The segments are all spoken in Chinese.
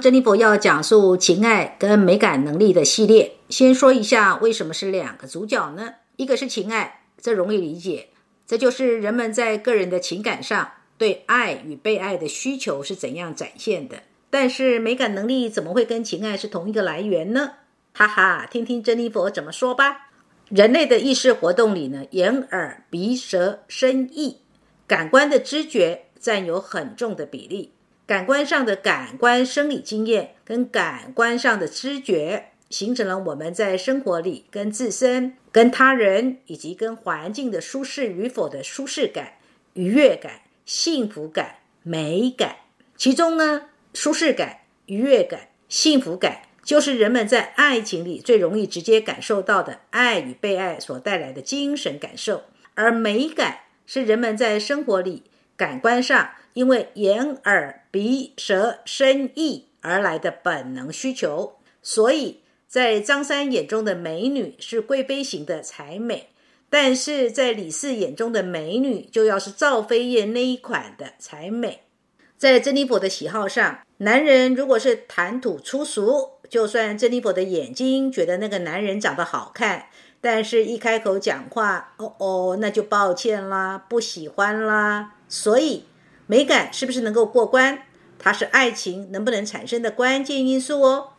珍妮佛要讲述情爱跟美感能力的系列，先说一下为什么是两个主角呢？一个是情爱，这容易理解，这就是人们在个人的情感上对爱与被爱的需求是怎样展现的。但是美感能力怎么会跟情爱是同一个来源呢？哈哈，听听珍妮佛怎么说吧。人类的意识活动里呢，眼、耳、鼻、舌、身、意，感官的知觉占有很重的比例。感官上的感官生理经验跟感官上的知觉，形成了我们在生活里跟自身、跟他人以及跟环境的舒适与否的舒适感、愉悦感、幸福感、美感。其中呢，舒适感、愉悦感、幸福感，就是人们在爱情里最容易直接感受到的爱与被爱所带来的精神感受，而美感是人们在生活里感官上。因为眼、耳、鼻、舌、身、意而来的本能需求，所以在张三眼中的美女是贵妃型的才美，但是在李四眼中的美女就要是赵飞燕那一款的才美。在珍妮佛的喜好上，男人如果是谈吐粗俗，就算珍妮佛的眼睛觉得那个男人长得好看，但是一开口讲话，哦哦，那就抱歉啦，不喜欢啦，所以。美感是不是能够过关？它是爱情能不能产生的关键因素哦。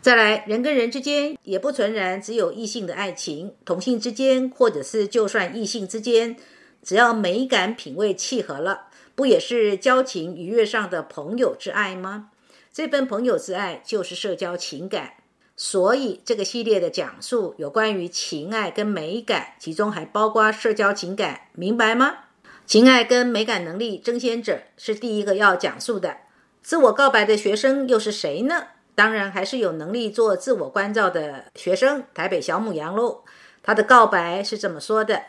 再来，人跟人之间也不纯然只有异性的爱情，同性之间，或者是就算异性之间，只要美感品味契合了，不也是交情愉悦上的朋友之爱吗？这份朋友之爱就是社交情感。所以这个系列的讲述有关于情爱跟美感，其中还包括社交情感，明白吗？情爱跟美感能力争先者是第一个要讲述的。自我告白的学生又是谁呢？当然还是有能力做自我关照的学生——台北小母羊喽。他的告白是这么说的：“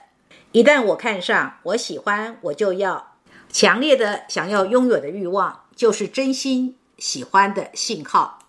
一旦我看上，我喜欢，我就要强烈的想要拥有的欲望，就是真心喜欢的信号。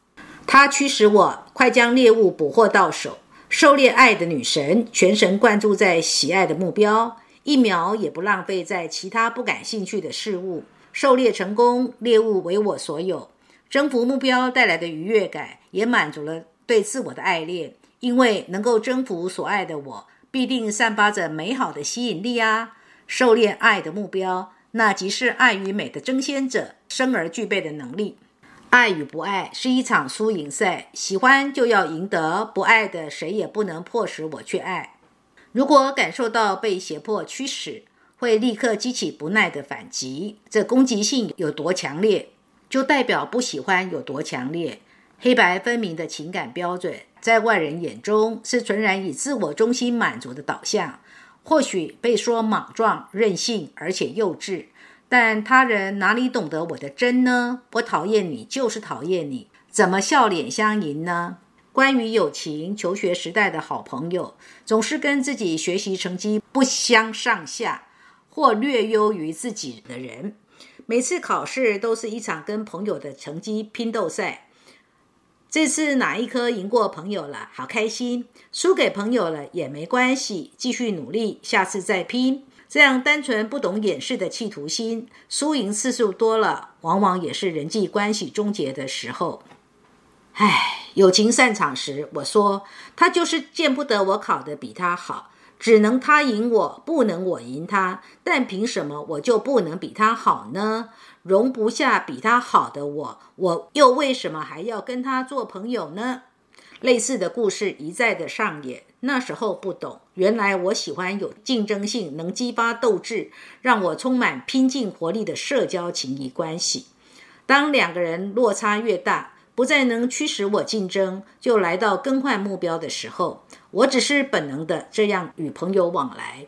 它驱使我快将猎物捕获到手，狩猎爱的女神，全神贯注在喜爱的目标。”一秒也不浪费在其他不感兴趣的事物。狩猎成功，猎物为我所有。征服目标带来的愉悦感，也满足了对自我的爱恋。因为能够征服所爱的我，必定散发着美好的吸引力啊！狩猎爱的目标，那即是爱与美的争先者生而具备的能力。爱与不爱是一场输赢赛，喜欢就要赢得，不爱的谁也不能迫使我去爱。如果感受到被胁迫驱使，会立刻激起不耐的反击。这攻击性有多强烈，就代表不喜欢有多强烈。黑白分明的情感标准，在外人眼中是纯然以自我中心满足的导向。或许被说莽撞、任性，而且幼稚，但他人哪里懂得我的真呢？我讨厌你，就是讨厌你，怎么笑脸相迎呢？关于友情，求学时代的好朋友总是跟自己学习成绩不相上下，或略优于自己的人。每次考试都是一场跟朋友的成绩拼斗赛。这次哪一科赢过朋友了，好开心；输给朋友了也没关系，继续努力，下次再拼。这样单纯不懂掩饰的企图心，输赢次数多了，往往也是人际关系终结的时候。唉，友情散场时，我说他就是见不得我考得比他好，只能他赢我，不能我赢他。但凭什么我就不能比他好呢？容不下比他好的我，我又为什么还要跟他做朋友呢？类似的故事一再的上演。那时候不懂，原来我喜欢有竞争性、能激发斗志、让我充满拼劲活力的社交情谊关系。当两个人落差越大，不再能驱使我竞争，就来到更换目标的时候，我只是本能的这样与朋友往来。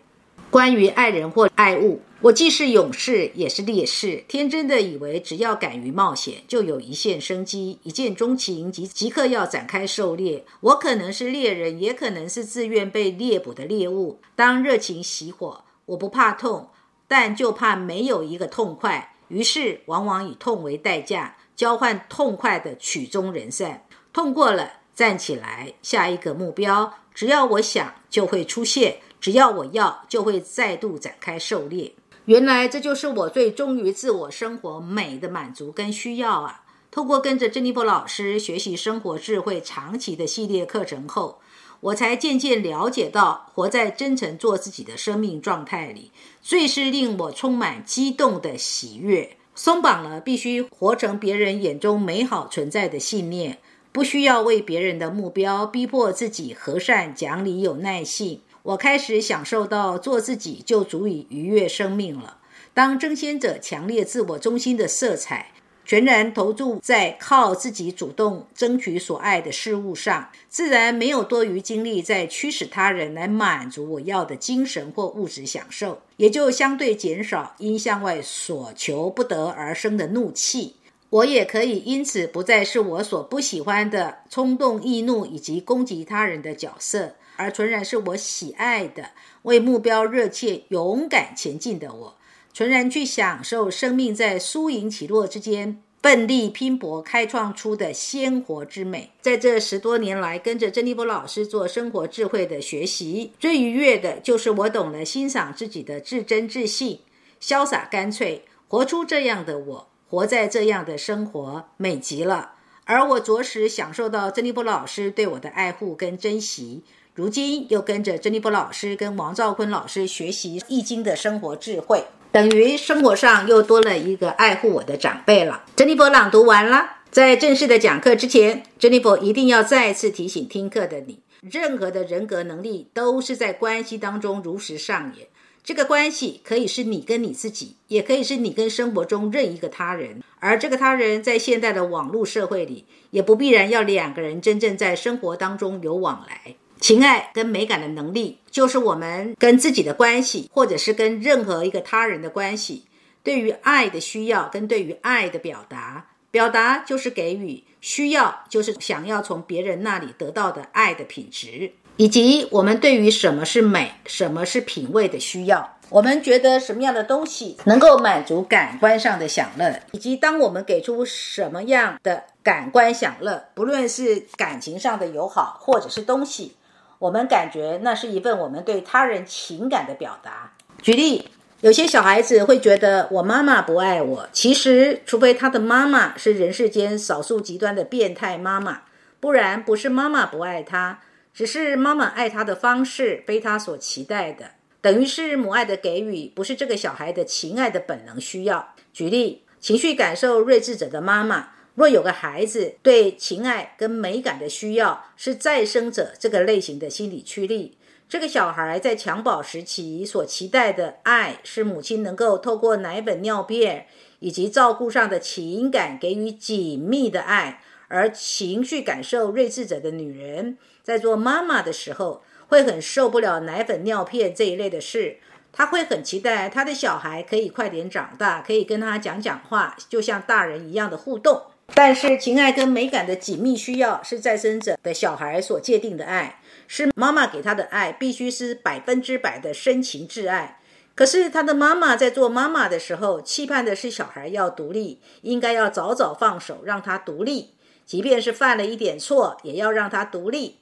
关于爱人或爱物，我既是勇士也是烈士，天真的以为只要敢于冒险，就有一线生机，一见钟情即即刻要展开狩猎。我可能是猎人，也可能是自愿被猎捕的猎物。当热情熄火，我不怕痛，但就怕没有一个痛快，于是往往以痛为代价。交换痛快的曲终人散，痛过了，站起来，下一个目标。只要我想，就会出现；只要我要，就会再度展开狩猎。原来这就是我最忠于自我生活美的满足跟需要啊！透过跟着珍妮佛老师学习生活智慧长期的系列课程后，我才渐渐了解到，活在真诚做自己的生命状态里，最是令我充满激动的喜悦。松绑了必须活成别人眼中美好存在的信念，不需要为别人的目标逼迫自己和善、讲理、有耐性。我开始享受到做自己就足以愉悦生命了。当争先者强烈自我中心的色彩。全然投注在靠自己主动争取所爱的事物上，自然没有多余精力在驱使他人来满足我要的精神或物质享受，也就相对减少因向外所求不得而生的怒气。我也可以因此不再是我所不喜欢的冲动易怒以及攻击他人的角色，而纯然是我喜爱的为目标热切勇敢前进的我。纯然去享受生命在输赢起落之间奋力拼搏开创出的鲜活之美。在这十多年来，跟着珍妮波老师做生活智慧的学习，最愉悦的就是我懂了欣赏自己的至真自信、潇洒干脆，活出这样的我，活在这样的生活，美极了。而我着实享受到珍妮波老师对我的爱护跟珍惜。如今又跟着珍妮波老师跟王兆坤老师学习《易经》的生活智慧。等于生活上又多了一个爱护我的长辈了。珍妮佛朗读完了，在正式的讲课之前，珍妮佛一定要再次提醒听课的你：任何的人格能力都是在关系当中如实上演。这个关系可以是你跟你自己，也可以是你跟生活中任一个他人。而这个他人在现代的网络社会里，也不必然要两个人真正在生活当中有往来。情爱跟美感的能力，就是我们跟自己的关系，或者是跟任何一个他人的关系，对于爱的需要跟对于爱的表达。表达就是给予，需要就是想要从别人那里得到的爱的品质，以及我们对于什么是美、什么是品味的需要。我们觉得什么样的东西能够满足感官上的享乐，以及当我们给出什么样的感官享乐，不论是感情上的友好，或者是东西。我们感觉那是一份我们对他人情感的表达。举例，有些小孩子会觉得我妈妈不爱我，其实除非他的妈妈是人世间少数极端的变态妈妈，不然不是妈妈不爱他，只是妈妈爱他的方式非他所期待的，等于是母爱的给予不是这个小孩的情爱的本能需要。举例，情绪感受睿智者的妈妈。若有个孩子对情爱跟美感的需要是再生者这个类型的心理驱力，这个小孩在襁褓时期所期待的爱是母亲能够透过奶粉、尿片以及照顾上的情感给予紧密的爱，而情绪感受睿智者的女人在做妈妈的时候会很受不了奶粉、尿片这一类的事，她会很期待她的小孩可以快点长大，可以跟她讲讲话，就像大人一样的互动。但是，情爱跟美感的紧密需要是再生者的小孩所界定的爱，是妈妈给他的爱，必须是百分之百的深情挚爱。可是，他的妈妈在做妈妈的时候，期盼的是小孩要独立，应该要早早放手，让他独立，即便是犯了一点错，也要让他独立。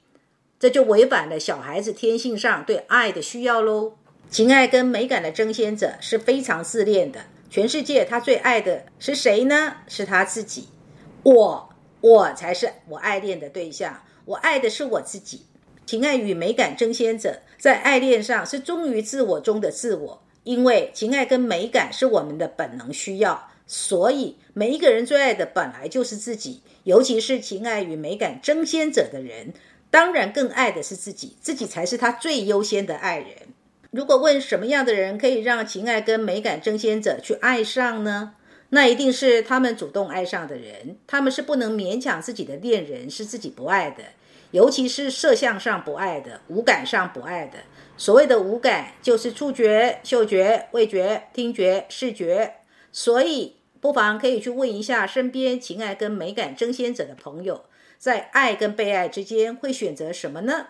这就违反了小孩子天性上对爱的需要喽。情爱跟美感的争先者是非常自恋的，全世界他最爱的是谁呢？是他自己。我，我才是我爱恋的对象。我爱的是我自己。情爱与美感争先者，在爱恋上是忠于自我中的自我，因为情爱跟美感是我们的本能需要，所以每一个人最爱的本来就是自己。尤其是情爱与美感争先者的人，当然更爱的是自己，自己才是他最优先的爱人。如果问什么样的人可以让情爱跟美感争先者去爱上呢？那一定是他们主动爱上的人，他们是不能勉强自己的恋人是自己不爱的，尤其是色相上不爱的，五感上不爱的。所谓的五感，就是触觉、嗅觉、味觉、听觉、视觉。所以，不妨可以去问一下身边情爱跟美感争先者的朋友，在爱跟被爱之间会选择什么呢？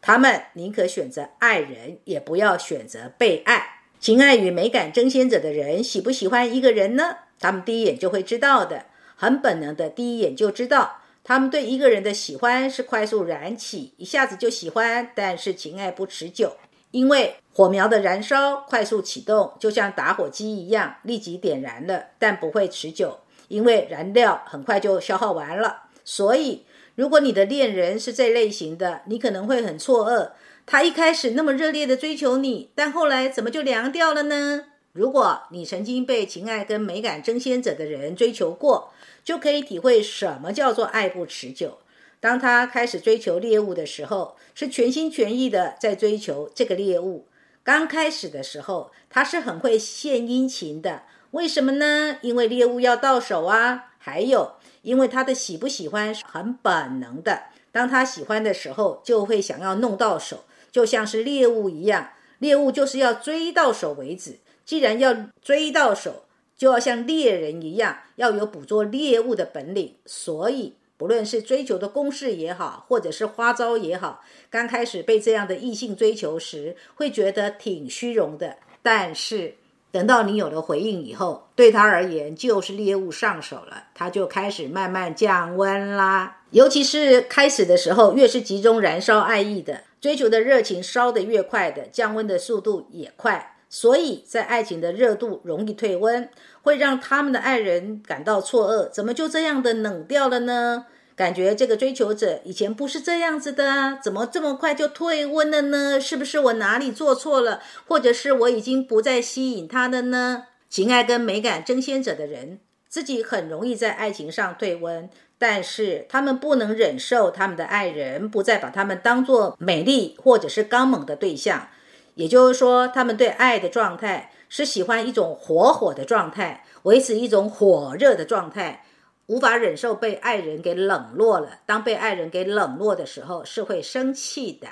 他们宁可选择爱人，也不要选择被爱。情爱与美感争先者的人喜不喜欢一个人呢？他们第一眼就会知道的，很本能的，第一眼就知道，他们对一个人的喜欢是快速燃起，一下子就喜欢，但是情爱不持久，因为火苗的燃烧快速启动，就像打火机一样，立即点燃了，但不会持久，因为燃料很快就消耗完了。所以，如果你的恋人是这类型的，你可能会很错愕：他一开始那么热烈的追求你，但后来怎么就凉掉了呢？如果你曾经被情爱跟美感争先者的人追求过，就可以体会什么叫做爱不持久。当他开始追求猎物的时候，是全心全意的在追求这个猎物。刚开始的时候，他是很会献殷勤的。为什么呢？因为猎物要到手啊。还有，因为他的喜不喜欢是很本能的。当他喜欢的时候，就会想要弄到手，就像是猎物一样。猎物就是要追到手为止。既然要追到手，就要像猎人一样，要有捕捉猎物的本领。所以。不论是追求的公式也好，或者是花招也好，刚开始被这样的异性追求时，会觉得挺虚荣的。但是等到你有了回应以后，对他而言就是猎物上手了，他就开始慢慢降温啦。尤其是开始的时候，越是集中燃烧爱意的追求的热情烧得越快的，降温的速度也快。所以在爱情的热度容易退温，会让他们的爱人感到错愕，怎么就这样的冷掉了呢？感觉这个追求者以前不是这样子的啊，怎么这么快就退温了呢？是不是我哪里做错了，或者是我已经不再吸引他的呢？情爱跟美感争先者的人，自己很容易在爱情上退温，但是他们不能忍受他们的爱人不再把他们当做美丽或者是刚猛的对象。也就是说，他们对爱的状态是喜欢一种火火的状态，维持一种火热的状态，无法忍受被爱人给冷落了。当被爱人给冷落的时候，是会生气的。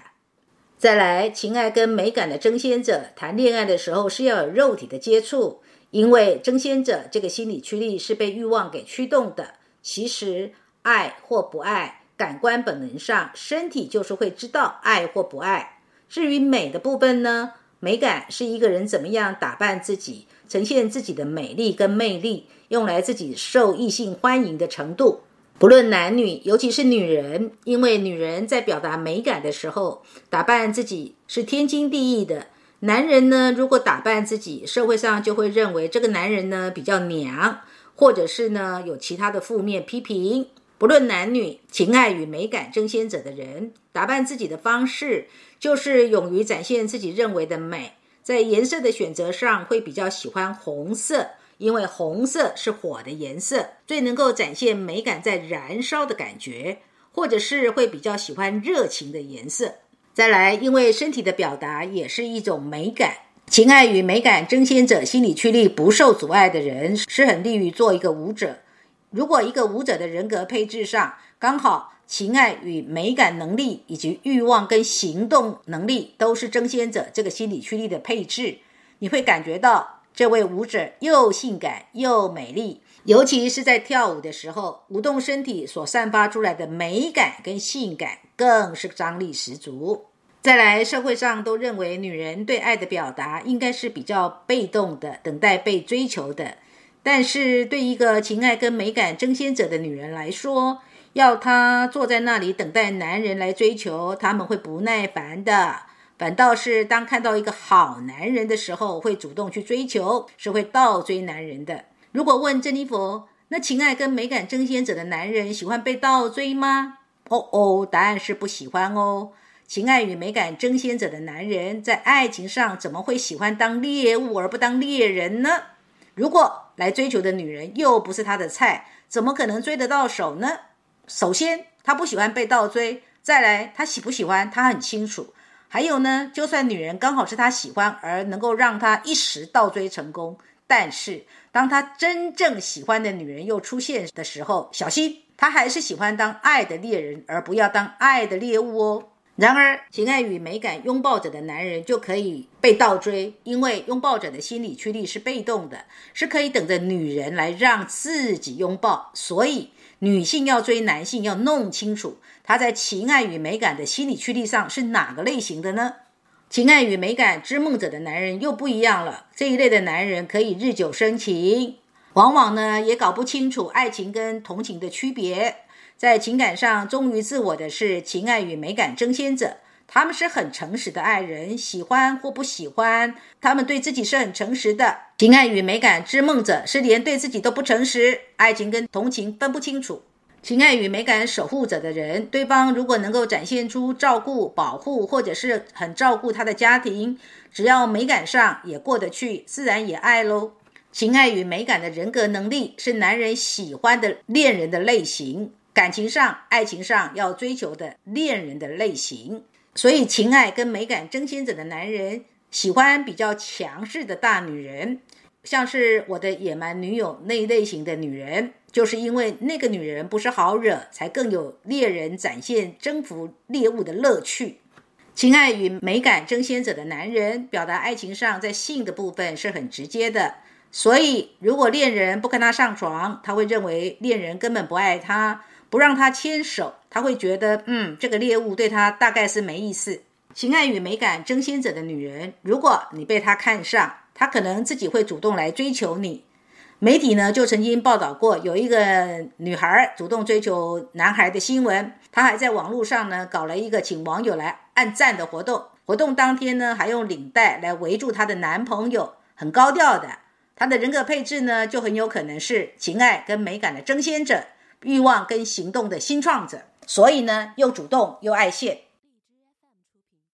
再来，情爱跟美感的争先者谈恋爱的时候是要有肉体的接触，因为争先者这个心理驱力是被欲望给驱动的。其实，爱或不爱，感官本能上，身体就是会知道爱或不爱。至于美的部分呢？美感是一个人怎么样打扮自己，呈现自己的美丽跟魅力，用来自己受异性欢迎的程度。不论男女，尤其是女人，因为女人在表达美感的时候，打扮自己是天经地义的。男人呢，如果打扮自己，社会上就会认为这个男人呢比较娘，或者是呢有其他的负面批评。不论男女，情爱与美感争先者的人，打扮自己的方式就是勇于展现自己认为的美。在颜色的选择上，会比较喜欢红色，因为红色是火的颜色，最能够展现美感在燃烧的感觉。或者是会比较喜欢热情的颜色。再来，因为身体的表达也是一种美感，情爱与美感争先者心理驱力不受阻碍的人，是很利于做一个舞者。如果一个舞者的人格配置上刚好情爱与美感能力以及欲望跟行动能力都是争先者这个心理驱力的配置，你会感觉到这位舞者又性感又美丽，尤其是在跳舞的时候，舞动身体所散发出来的美感跟性感更是张力十足。再来，社会上都认为女人对爱的表达应该是比较被动的，等待被追求的。但是对一个情爱跟美感争先者的女人来说，要她坐在那里等待男人来追求，他们会不耐烦的。反倒是当看到一个好男人的时候，会主动去追求，是会倒追男人的。如果问珍妮佛，那情爱跟美感争先者的男人喜欢被倒追吗？哦哦，答案是不喜欢哦。情爱与美感争先者的男人在爱情上怎么会喜欢当猎物而不当猎人呢？如果来追求的女人又不是他的菜，怎么可能追得到手呢？首先，他不喜欢被倒追；再来，他喜不喜欢他很清楚。还有呢，就算女人刚好是他喜欢，而能够让他一时倒追成功，但是当他真正喜欢的女人又出现的时候，小心，他还是喜欢当爱的猎人，而不要当爱的猎物哦。然而，情爱与美感拥抱者的男人就可以被倒追，因为拥抱者的心理驱力是被动的，是可以等着女人来让自己拥抱。所以，女性要追男性，要弄清楚他在情爱与美感的心理驱力上是哪个类型的呢？情爱与美感之梦者的男人又不一样了。这一类的男人可以日久生情，往往呢也搞不清楚爱情跟同情的区别。在情感上忠于自我的是情爱与美感争先者，他们是很诚实的爱人，喜欢或不喜欢，他们对自己是很诚实的。情爱与美感之梦者是连对自己都不诚实，爱情跟同情分不清楚。情爱与美感守护者的人，对方如果能够展现出照顾、保护，或者是很照顾他的家庭，只要美感上也过得去，自然也爱喽。情爱与美感的人格能力是男人喜欢的恋人的类型，感情上、爱情上要追求的恋人的类型。所以，情爱跟美感争先者的男人喜欢比较强势的大女人，像是我的野蛮女友那一类型的女人。就是因为那个女人不是好惹，才更有猎人展现征服猎物的乐趣。情爱与美感争先者的男人，表达爱情上在性的部分是很直接的。所以，如果恋人不跟他上床，他会认为恋人根本不爱他，不让他牵手，他会觉得，嗯，这个猎物对他大概是没意思。情爱与美感争先者的女人，如果你被他看上，他可能自己会主动来追求你。媒体呢就曾经报道过，有一个女孩主动追求男孩的新闻。她还在网络上呢搞了一个请网友来按赞的活动。活动当天呢，还用领带来围住她的男朋友，很高调的。他的人格配置呢，就很有可能是情爱跟美感的争先者，欲望跟行动的新创者。所以呢，又主动又爱现。